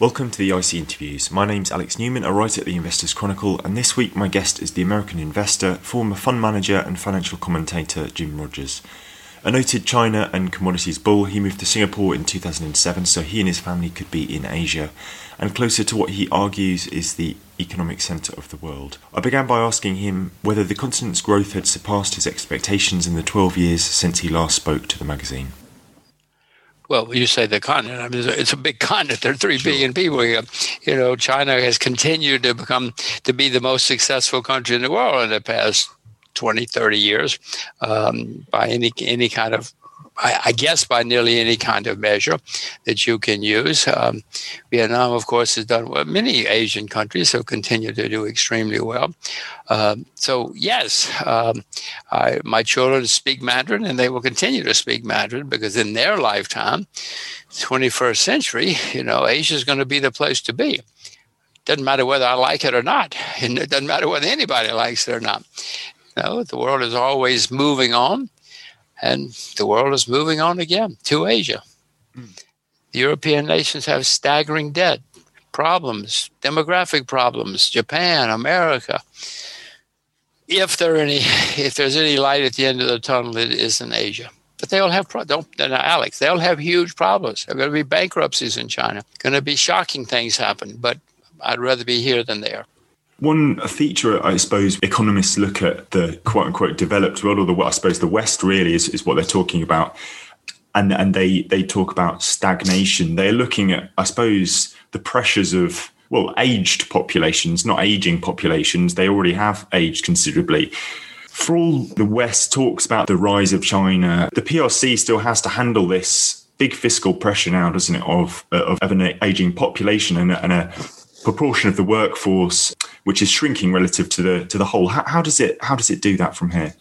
Welcome to the IC interviews. My name's Alex Newman, a writer at the Investors Chronicle, and this week my guest is the American investor, former fund manager, and financial commentator Jim Rogers. A noted China and commodities bull, he moved to Singapore in 2007 so he and his family could be in Asia, and closer to what he argues is the economic centre of the world. I began by asking him whether the continent's growth had surpassed his expectations in the 12 years since he last spoke to the magazine well, you say the continent. I mean, it's a big continent. There are three sure. billion people. You know, China has continued to become to be the most successful country in the world in the past 20, 30 years um, by any any kind of I, I, guess by nearly any kind of measure that you can use. Um, Vietnam, of course, has done well. Many Asian countries have continued to do extremely well. Um, so, yes, um, I, my children speak Mandarin and they will continue to speak Mandarin because in their lifetime, 21st century, you know, Asia is going to be the place to be. Doesn't matter whether I like it or not, and it doesn't matter whether anybody likes it or not. Know, the world is always moving on and the world is moving on again to Asia. Mm. The European nations have staggering debt problems, demographic problems, Japan, America. If there any, if there's any light at the end of the tunnel, it is in Asia. But they all have pro- don't Alex. They all have huge problems. There are going to be bankruptcies in China. Going to be shocking things happen. But I'd rather be here than there. One feature, I suppose, economists look at the quote unquote developed world, or the I suppose the West really is, is what they're talking about, and and they they talk about stagnation. They're looking at, I suppose, the pressures of well, aged populations, not aging populations. They already have aged considerably. For all the West talks about the rise of China, the PRC still has to handle this big fiscal pressure now, doesn't it, of of, an aging population and, and a proportion of the workforce which is shrinking relative to the to the whole. How, how does it how does it do that from here?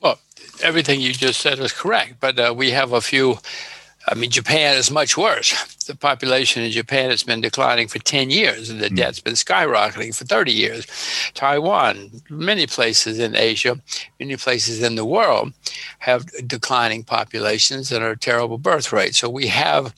Well, everything you just said is correct, but uh, we have a few. I mean, Japan is much worse. The population in Japan has been declining for 10 years, and the mm. debt's been skyrocketing for 30 years. Taiwan, many places in Asia, many places in the world have declining populations and are terrible birth rates. So we have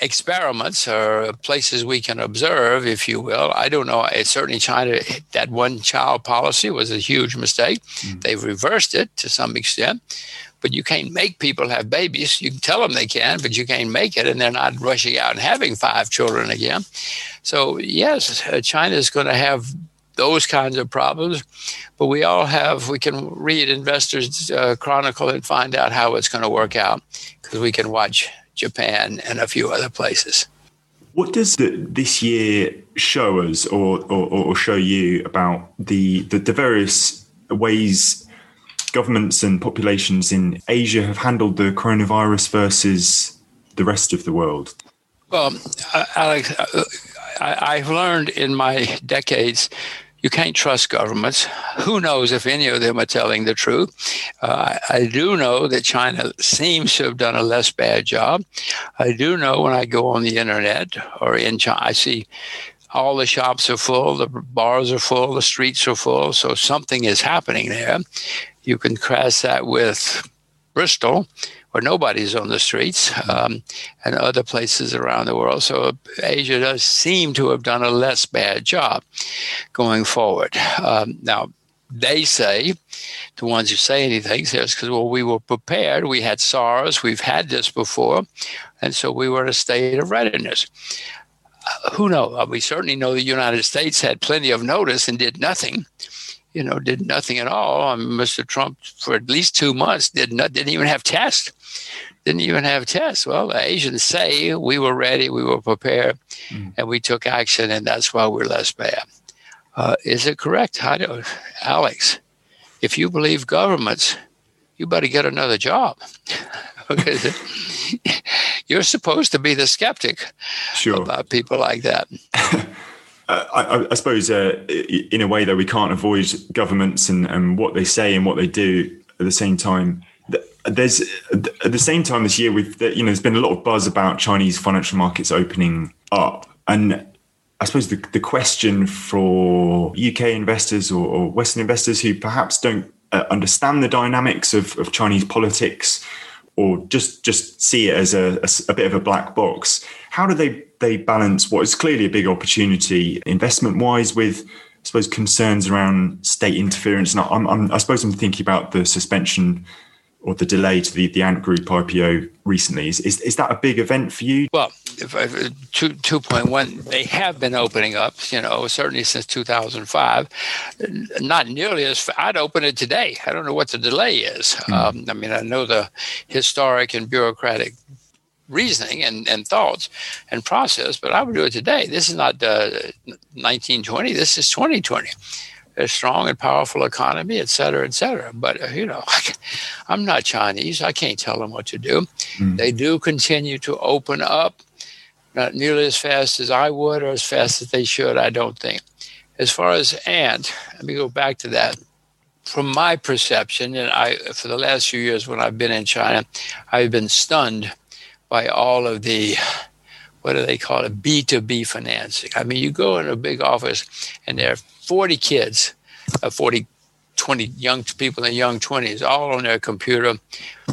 experiments or places we can observe, if you will. I don't know. It's certainly China, that one child policy was a huge mistake. Mm. They've reversed it to some extent. But you can't make people have babies. You can tell them they can, but you can't make it, and they're not rushing out and having five children again. So, yes, uh, China is going to have those kinds of problems. But we all have, we can read Investors uh, Chronicle and find out how it's going to work out because we can watch Japan, and a few other places. What does the, this year show us or, or, or show you about the, the, the various ways governments and populations in Asia have handled the coronavirus versus the rest of the world? Well, uh, Alex, uh, I, I've learned in my decades you can't trust governments. Who knows if any of them are telling the truth? Uh, I do know that China seems to have done a less bad job. I do know when I go on the internet or in China, I see all the shops are full, the bars are full, the streets are full. So something is happening there. You can cross that with Bristol, where nobody's on the streets, um, and other places around the world. So Asia does seem to have done a less bad job going forward. Um, now, they say, the ones who say anything, says, because, well, we were prepared. We had SARS. We've had this before. And so we were in a state of readiness. Uh, who knows? Uh, we certainly know the United States had plenty of notice and did nothing you know, did nothing at all. Mr. Trump, for at least two months, did not, didn't even have tests. Didn't even have tests. Well, the Asians say we were ready, we were prepared, mm. and we took action, and that's why we're less bad. Uh, is it correct? I don't, Alex, if you believe governments, you better get another job. because you're supposed to be the skeptic sure. about people like that. Uh, I, I, suppose, uh, in a way, though, we can't avoid governments and, and what they say and what they do at the same time. There's at the same time this year, we've you know there's been a lot of buzz about Chinese financial markets opening up, and I suppose the, the question for UK investors or, or Western investors who perhaps don't uh, understand the dynamics of, of Chinese politics or just just see it as a, a, a, bit of a black box. How do they they balance what is clearly a big opportunity investment wise with I suppose concerns around state interference. And I'm, I'm, I suppose I'm thinking about the suspension or the delay to the, the Ant Group IPO recently. Is, is, is that a big event for you? Well, if, if, two, 2.1, they have been opening up, you know, certainly since 2005. Not nearly as I'd open it today. I don't know what the delay is. Mm. Um, I mean, I know the historic and bureaucratic reasoning and, and thoughts and process, but I would do it today. This is not uh, 1920, this is 2020 a strong and powerful economy, et cetera, et cetera. But, uh, you know, I'm not Chinese. I can't tell them what to do. Mm. They do continue to open up, not nearly as fast as I would or as fast as they should, I don't think. As far as Ant, let me go back to that. From my perception, and I, for the last few years when I've been in China, I've been stunned by all of the what do they call it p2p financing i mean you go in a big office and there are 40 kids, uh, 40, 20 young people in young 20s, all on their computer,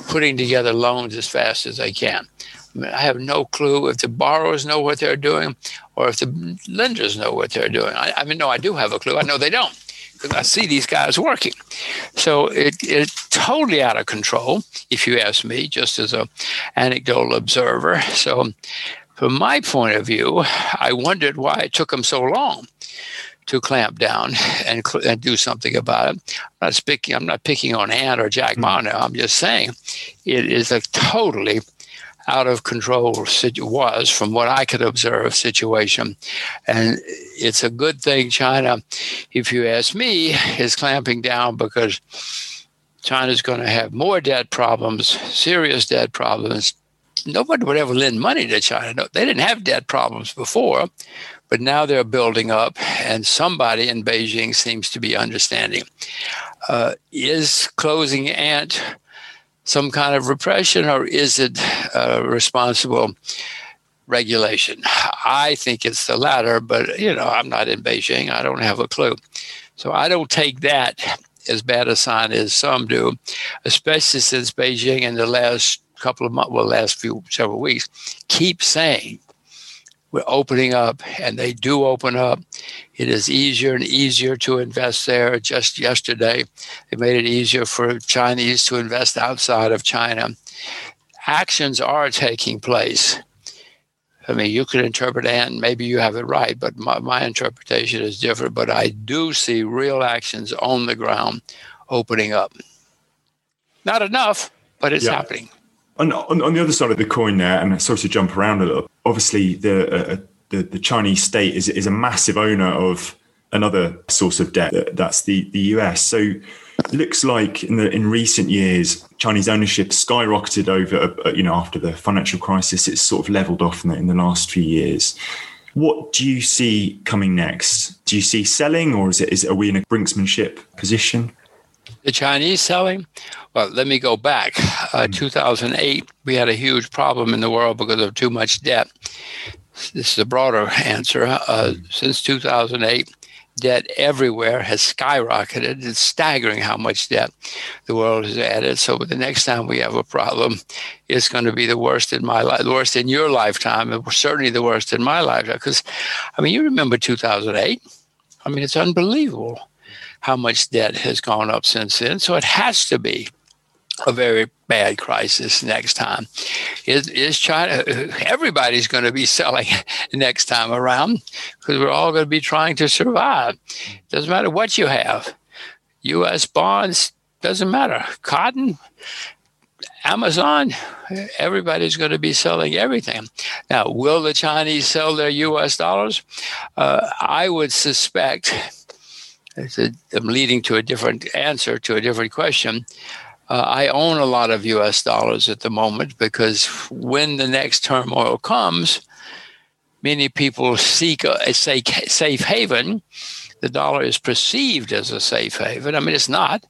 putting together loans as fast as they can. I, mean, I have no clue if the borrowers know what they're doing or if the lenders know what they're doing. I, I mean, no, I do have a clue. I know they don't because I see these guys working. So it, it's totally out of control, if you ask me, just as a anecdotal observer. So from my point of view, I wondered why it took them so long to clamp down and, and do something about it. I'm not speaking. I'm not picking on Ant or Jack Ma. Mm-hmm. I'm just saying it is a totally out of control was from what I could observe situation, and it's a good thing China, if you ask me, is clamping down because China's going to have more debt problems, serious debt problems. Nobody would ever lend money to China. They didn't have debt problems before. But now they're building up, and somebody in Beijing seems to be understanding. Uh, is closing Ant some kind of repression, or is it responsible regulation? I think it's the latter, but you know, I'm not in Beijing. I don't have a clue. So I don't take that as bad a sign as some do, especially since Beijing in the last couple of months, well, last few several weeks, keep saying we're opening up and they do open up. It is easier and easier to invest there. Just yesterday, they made it easier for Chinese to invest outside of China. Actions are taking place. I mean, you could interpret and maybe you have it right, but my, my interpretation is different. But I do see real actions on the ground opening up. Not enough, but it's yeah. happening. On, on, on, the other side of the coin there, and sorry to jump around a little, obviously the, uh, uh, the, the Chinese state is, is a massive owner of another source of debt, that's the, the US. So it looks like in the in recent years, Chinese ownership skyrocketed over, uh, you know, after the financial crisis, it's sort of leveled off in the, in the last few years. What do you see coming next? Do you see selling, or is it is are we in a brinksmanship position? The Chinese selling? Well, let me go back. Uh, hmm. 2008, we had a huge problem in the world because of too much debt. This is a broader answer. Uh, hmm. since 2008, debt everywhere has skyrocketed. It's staggering how much debt the world has added. So the next time we have a problem, it's going to be the worst in my life, the worst in your lifetime, and certainly the worst in my lifetime. Because, I mean, you remember 2008? I mean, it's unbelievable how much debt has gone up since then. So it has to be a very bad crisis next time. Is, is China? Everybody's going to be selling next time around because we're all going to be trying to survive. Doesn't matter what you have. U.S. bonds doesn't matter. Cotton, Amazon, everybody's going to be selling everything. Now, will the Chinese sell their U.S. dollars? Uh, I would suspect I'm leading to a different answer to a different question. Uh, I own a lot of US dollars at the moment because when the next turmoil comes, many people seek a, a safe haven. The dollar is perceived as a safe haven. I mean, it's not.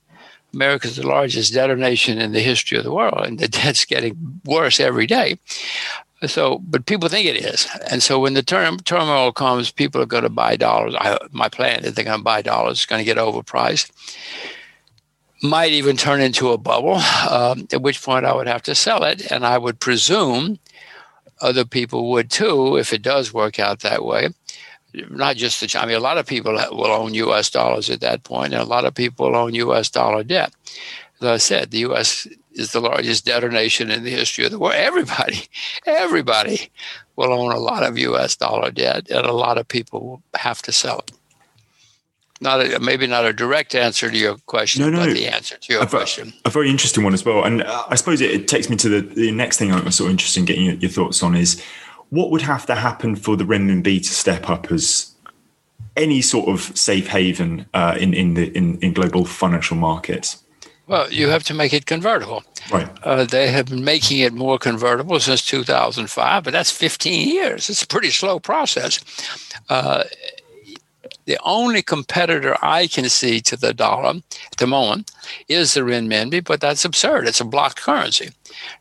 America is the largest debtor nation in the history of the world, and the debt's getting worse every day. So, but people think it is, and so when the term turmoil comes, people are going to buy dollars. I, my plan is they're going to buy dollars. It's going to get overpriced. Might even turn into a bubble, um, at which point I would have to sell it, and I would presume other people would too if it does work out that way. Not just the I mean, a lot of people will own U.S. dollars at that point, and a lot of people own U.S. dollar debt. As I said, the U.S. is the largest debtor nation in the history of the world. Everybody, everybody will own a lot of U.S. dollar debt, and a lot of people will have to sell it not a, maybe not a direct answer to your question, no, no. but the answer to your a, question. A very interesting one as well. And uh, I suppose it, it, takes me to the, the next thing I'm sort of interested in getting your, your, thoughts on is what would have to happen for the renminbi to step up as any sort of safe haven uh, in, in, the, in, in global financial markets? Well, you have to make it convertible. Right. Uh, they have been making it more convertible since 2005, but that's 15 years. It's a pretty slow process. Uh, the only competitor I can see to the dollar at the moment is the renminbi, but that's absurd. It's a blocked currency.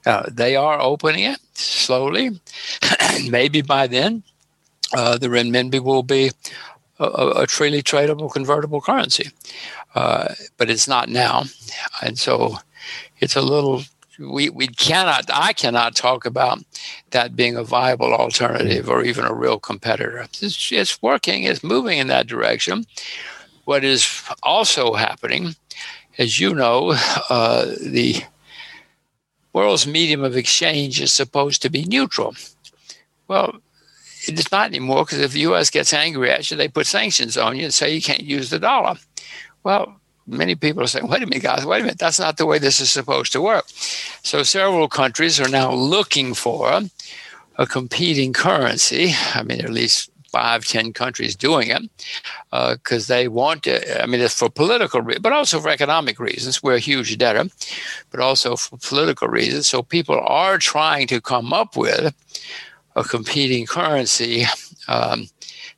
Uh, they are opening it slowly. Maybe by then, uh, the renminbi will be a, a, freely tradable convertible currency. Uh, but it's not now. And so it's a little we, we cannot, I cannot talk about that being a viable alternative or even a real competitor. It's, it's working, it's moving in that direction. What is also happening, as you know, uh, the world's medium of exchange is supposed to be neutral. Well, it's not anymore because if the U.S. gets angry at you, they put sanctions on you and say you can't use the dollar. Well, many people are saying, wait a minute, guys, wait a minute, that's not the way this is supposed to work. So several countries are now looking for a competing currency. I mean, at least five, ten countries doing it because uh, they want to. I mean, it's for political, re- but also for economic reasons. We're a huge debtor, but also for political reasons. So people are trying to come up with a competing currency um,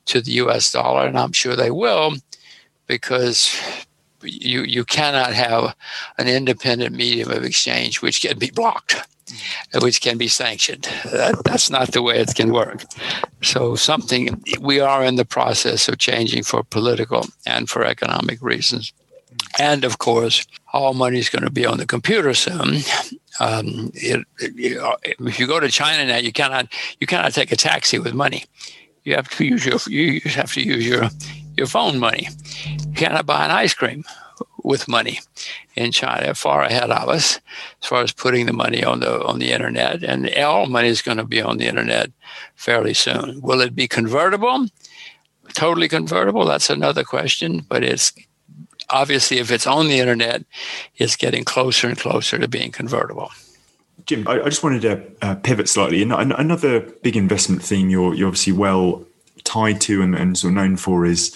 to the U.S. dollar, and I'm sure they will because you you cannot have an independent medium of exchange which can be blocked which can be sanctioned that, that's not the way it can work so something we are in the process of changing for political and for economic reasons and of course all money is going to be on the computer soon um, it, it, if you go to China now, you cannot you cannot take a taxi with money. You have to use your you have to use your your phone money. You cannot buy an ice cream with money in China, far ahead of us as far as putting the money on the on the internet. And all money is going to be on the internet fairly soon. Will it be convertible? Totally convertible? That's another question. But it's obviously if it's on the internet, it's getting closer and closer to being convertible. Jim, I, just wanted to uh, pivot slightly. Another big investment theme you're, you're obviously well tied to and, and sort of known for is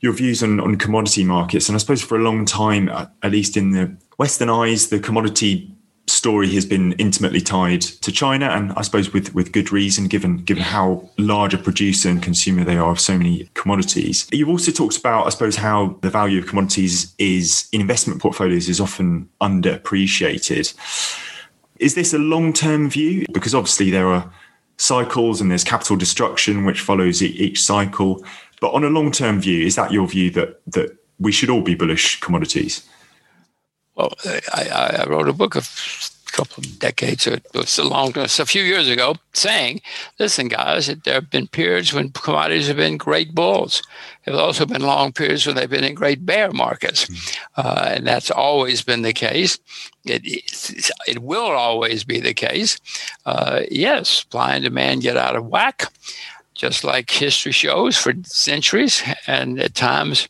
your views on, on commodity markets. And I suppose for a long time, at least in the Western eyes, the commodity story has been intimately tied to China, and I suppose with, with good reason, given given how large a producer and consumer they are of so many commodities. You've also talked about, I suppose, how the value of commodities is in investment portfolios is often underappreciated. Is this a long term view? Because obviously there are cycles and there's capital destruction which follows each cycle. But on a long term view, is that your view that that we should all be bullish commodities? Well, I, I wrote a book a couple of decades or so long, a few years ago, saying, "Listen, guys, there have been periods when commodities have been great bulls. There have also been long periods when they've been in great bear markets, mm. uh, and that's always been the case. It, it, it will always be the case. Uh, yes, supply and demand get out of whack." just like history shows for centuries. And at times,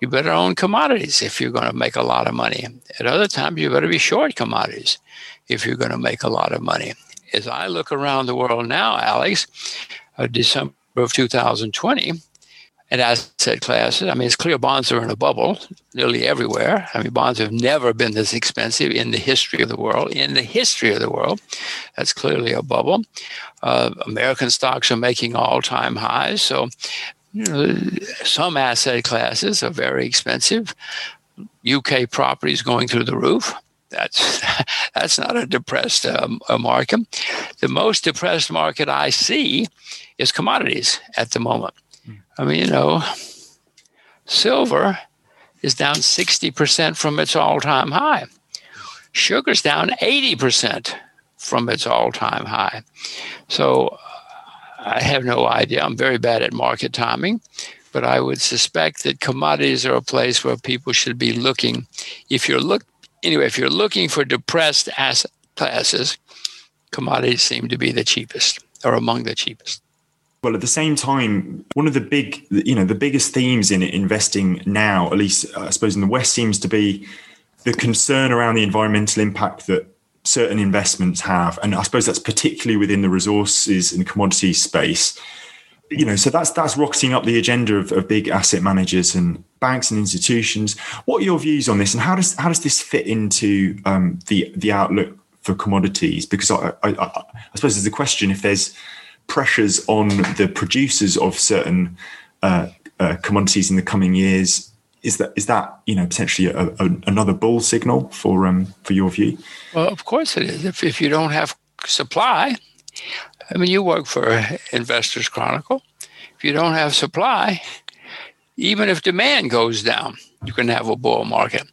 you better own commodities if you're going to make a lot of money. At other times, you better be short commodities if you're going to make a lot of money. As I look around the world now, Alex, uh, December of 2020, and asset classes. I mean, it's clear bonds are in a bubble nearly everywhere. I mean, bonds have never been this expensive in the history of the world. In the history of the world, that's clearly a bubble. Uh, American stocks are making all time highs. So, you know, some asset classes are very expensive. UK properties going through the roof. That's that's not a depressed um, market. The most depressed market I see is commodities at the moment. I mean, you know, silver is down 60% from its all time high. Sugar's down 80% from its all time high. So I have no idea. I'm very bad at market timing, but I would suspect that commodities are a place where people should be looking. If you're look anyway, if you're looking for depressed asset classes, commodities seem to be the cheapest or among the cheapest. Well, at the same time, one of the big, you know, the biggest themes in investing now, at least uh, I suppose in the West, seems to be the concern around the environmental impact that certain investments have, and I suppose that's particularly within the resources and commodities space. You know, so that's that's rocketing up the agenda of, of big asset managers and banks and institutions. What are your views on this, and how does how does this fit into um, the the outlook for commodities? Because I, I, I suppose there's a question if there's pressures on the producers of certain uh, uh, commodities in the coming years is that is that you know potentially a, a, another bull signal for um for your view? Well, of course it is. If if you don't have supply, I mean, you work for Investors Chronicle. If you don't have supply, even if demand goes down, you can have a bull market.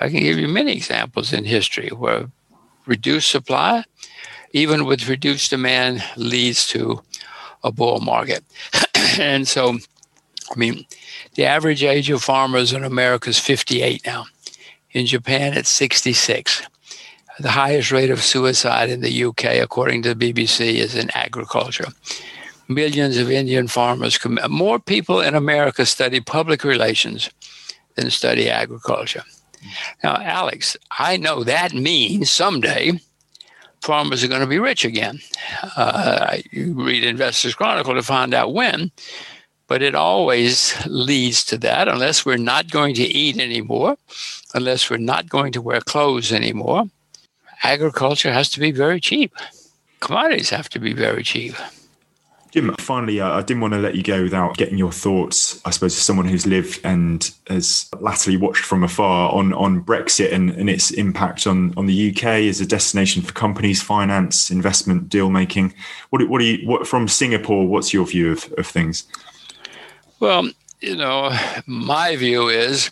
I can give you many examples in history where reduced supply, even with reduced demand, leads to a bull market. and so, I mean, the average age of farmers in America is 58 now. In Japan, it's 66. The highest rate of suicide in the UK, according to the BBC, is in agriculture. Millions of Indian farmers, more people in America study public relations than study agriculture. Now, Alex, I know that means someday farmers are going to be rich again. Uh, you read Investors Chronicle to find out when, but it always leads to that unless we're not going to eat anymore, unless we're not going to wear clothes anymore. Agriculture has to be very cheap. Commodities have to be very cheap. Jim, finally, uh, I didn't want to let you go without getting your thoughts. I suppose as someone who's lived and has latterly watched from afar on on Brexit and, and its impact on on the UK as a destination for companies, finance, investment, deal making. What what are you what from Singapore? What's your view of, of things? Well, you know, my view is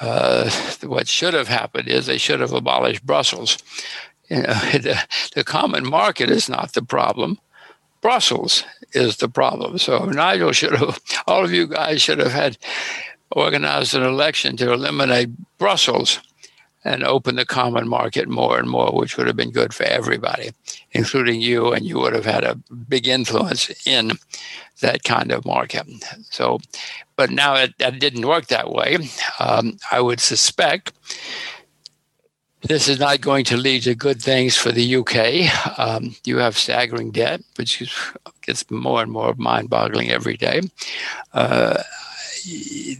uh, what should have happened is they should have abolished Brussels. You know, the, the common market is not the problem. Brussels is the problem. So Nigel should have, all of you guys should have had organized an election to eliminate Brussels and open the common market more and more, which would have been good for everybody, including you, and you would have had a big influence in that kind of market. So, but now it, that didn't work that way. Um, I would suspect this is not going to lead to good things for the UK. Um, you have staggering debt, which gets more and more mind boggling every day. Uh,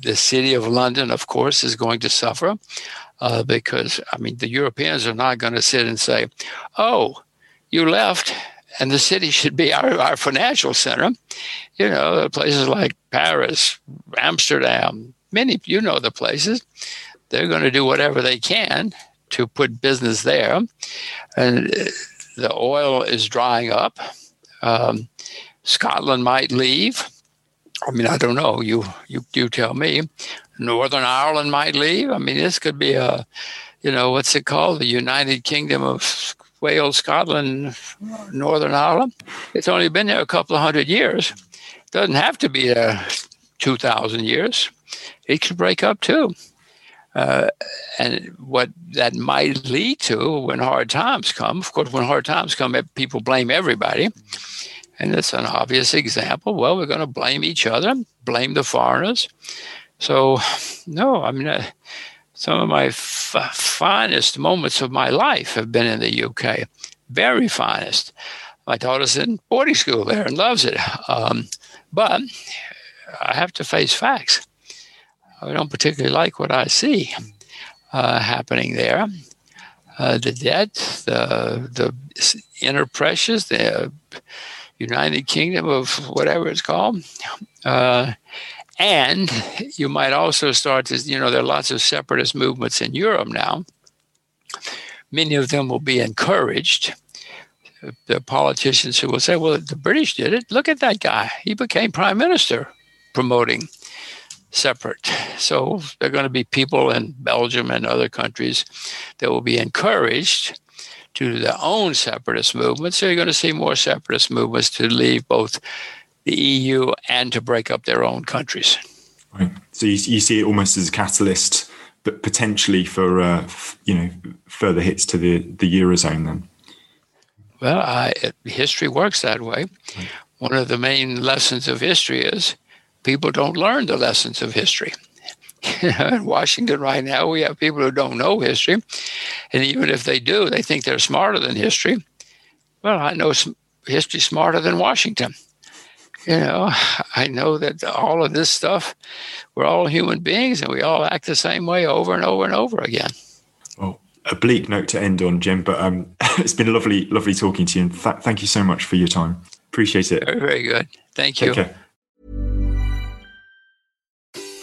the city of London, of course, is going to suffer uh, because, I mean, the Europeans are not going to sit and say, oh, you left and the city should be our, our financial center. You know, places like Paris, Amsterdam, many, you know, the places. They're going to do whatever they can to put business there. And uh, the oil is drying up. Um, Scotland might leave. I mean, I don't know. You you you tell me. Northern Ireland might leave. I mean, this could be a, you know, what's it called? The United Kingdom of Wales, Scotland, Northern Ireland. It's only been there a couple of hundred years. Doesn't have to be there two thousand years. It could break up too. Uh, and what that might lead to when hard times come, of course, when hard times come, people blame everybody. And it's an obvious example. Well, we're going to blame each other, blame the foreigners. So, no, I mean, uh, some of my f- finest moments of my life have been in the UK. Very finest. My daughter's in boarding school there and loves it. Um, but I have to face facts. I don't particularly like what I see uh, happening there. Uh, the debt, the the inner pressures, the United Kingdom of whatever it's called, uh, and you might also start to you know there are lots of separatist movements in Europe now. Many of them will be encouraged. The politicians who will say, "Well, the British did it. Look at that guy; he became prime minister, promoting." separate. So there are going to be people in Belgium and other countries that will be encouraged to their own separatist movements. So you're going to see more separatist movements to leave both the EU and to break up their own countries. Right. So you, you see it almost as a catalyst, but potentially for uh, f- you know further hits to the the eurozone then. Well, I, it, history works that way. Right. One of the main lessons of history is people don't learn the lessons of history. in Washington right now, we have people who don't know history. And even if they do, they think they're smarter than history. Well, I know history smarter than Washington. You know, I know that all of this stuff, we're all human beings and we all act the same way over and over and over again. Well, a bleak note to end on, Jim, but um, it's been lovely, lovely talking to you. And th- thank you so much for your time. Appreciate it. Very, very good. Thank you.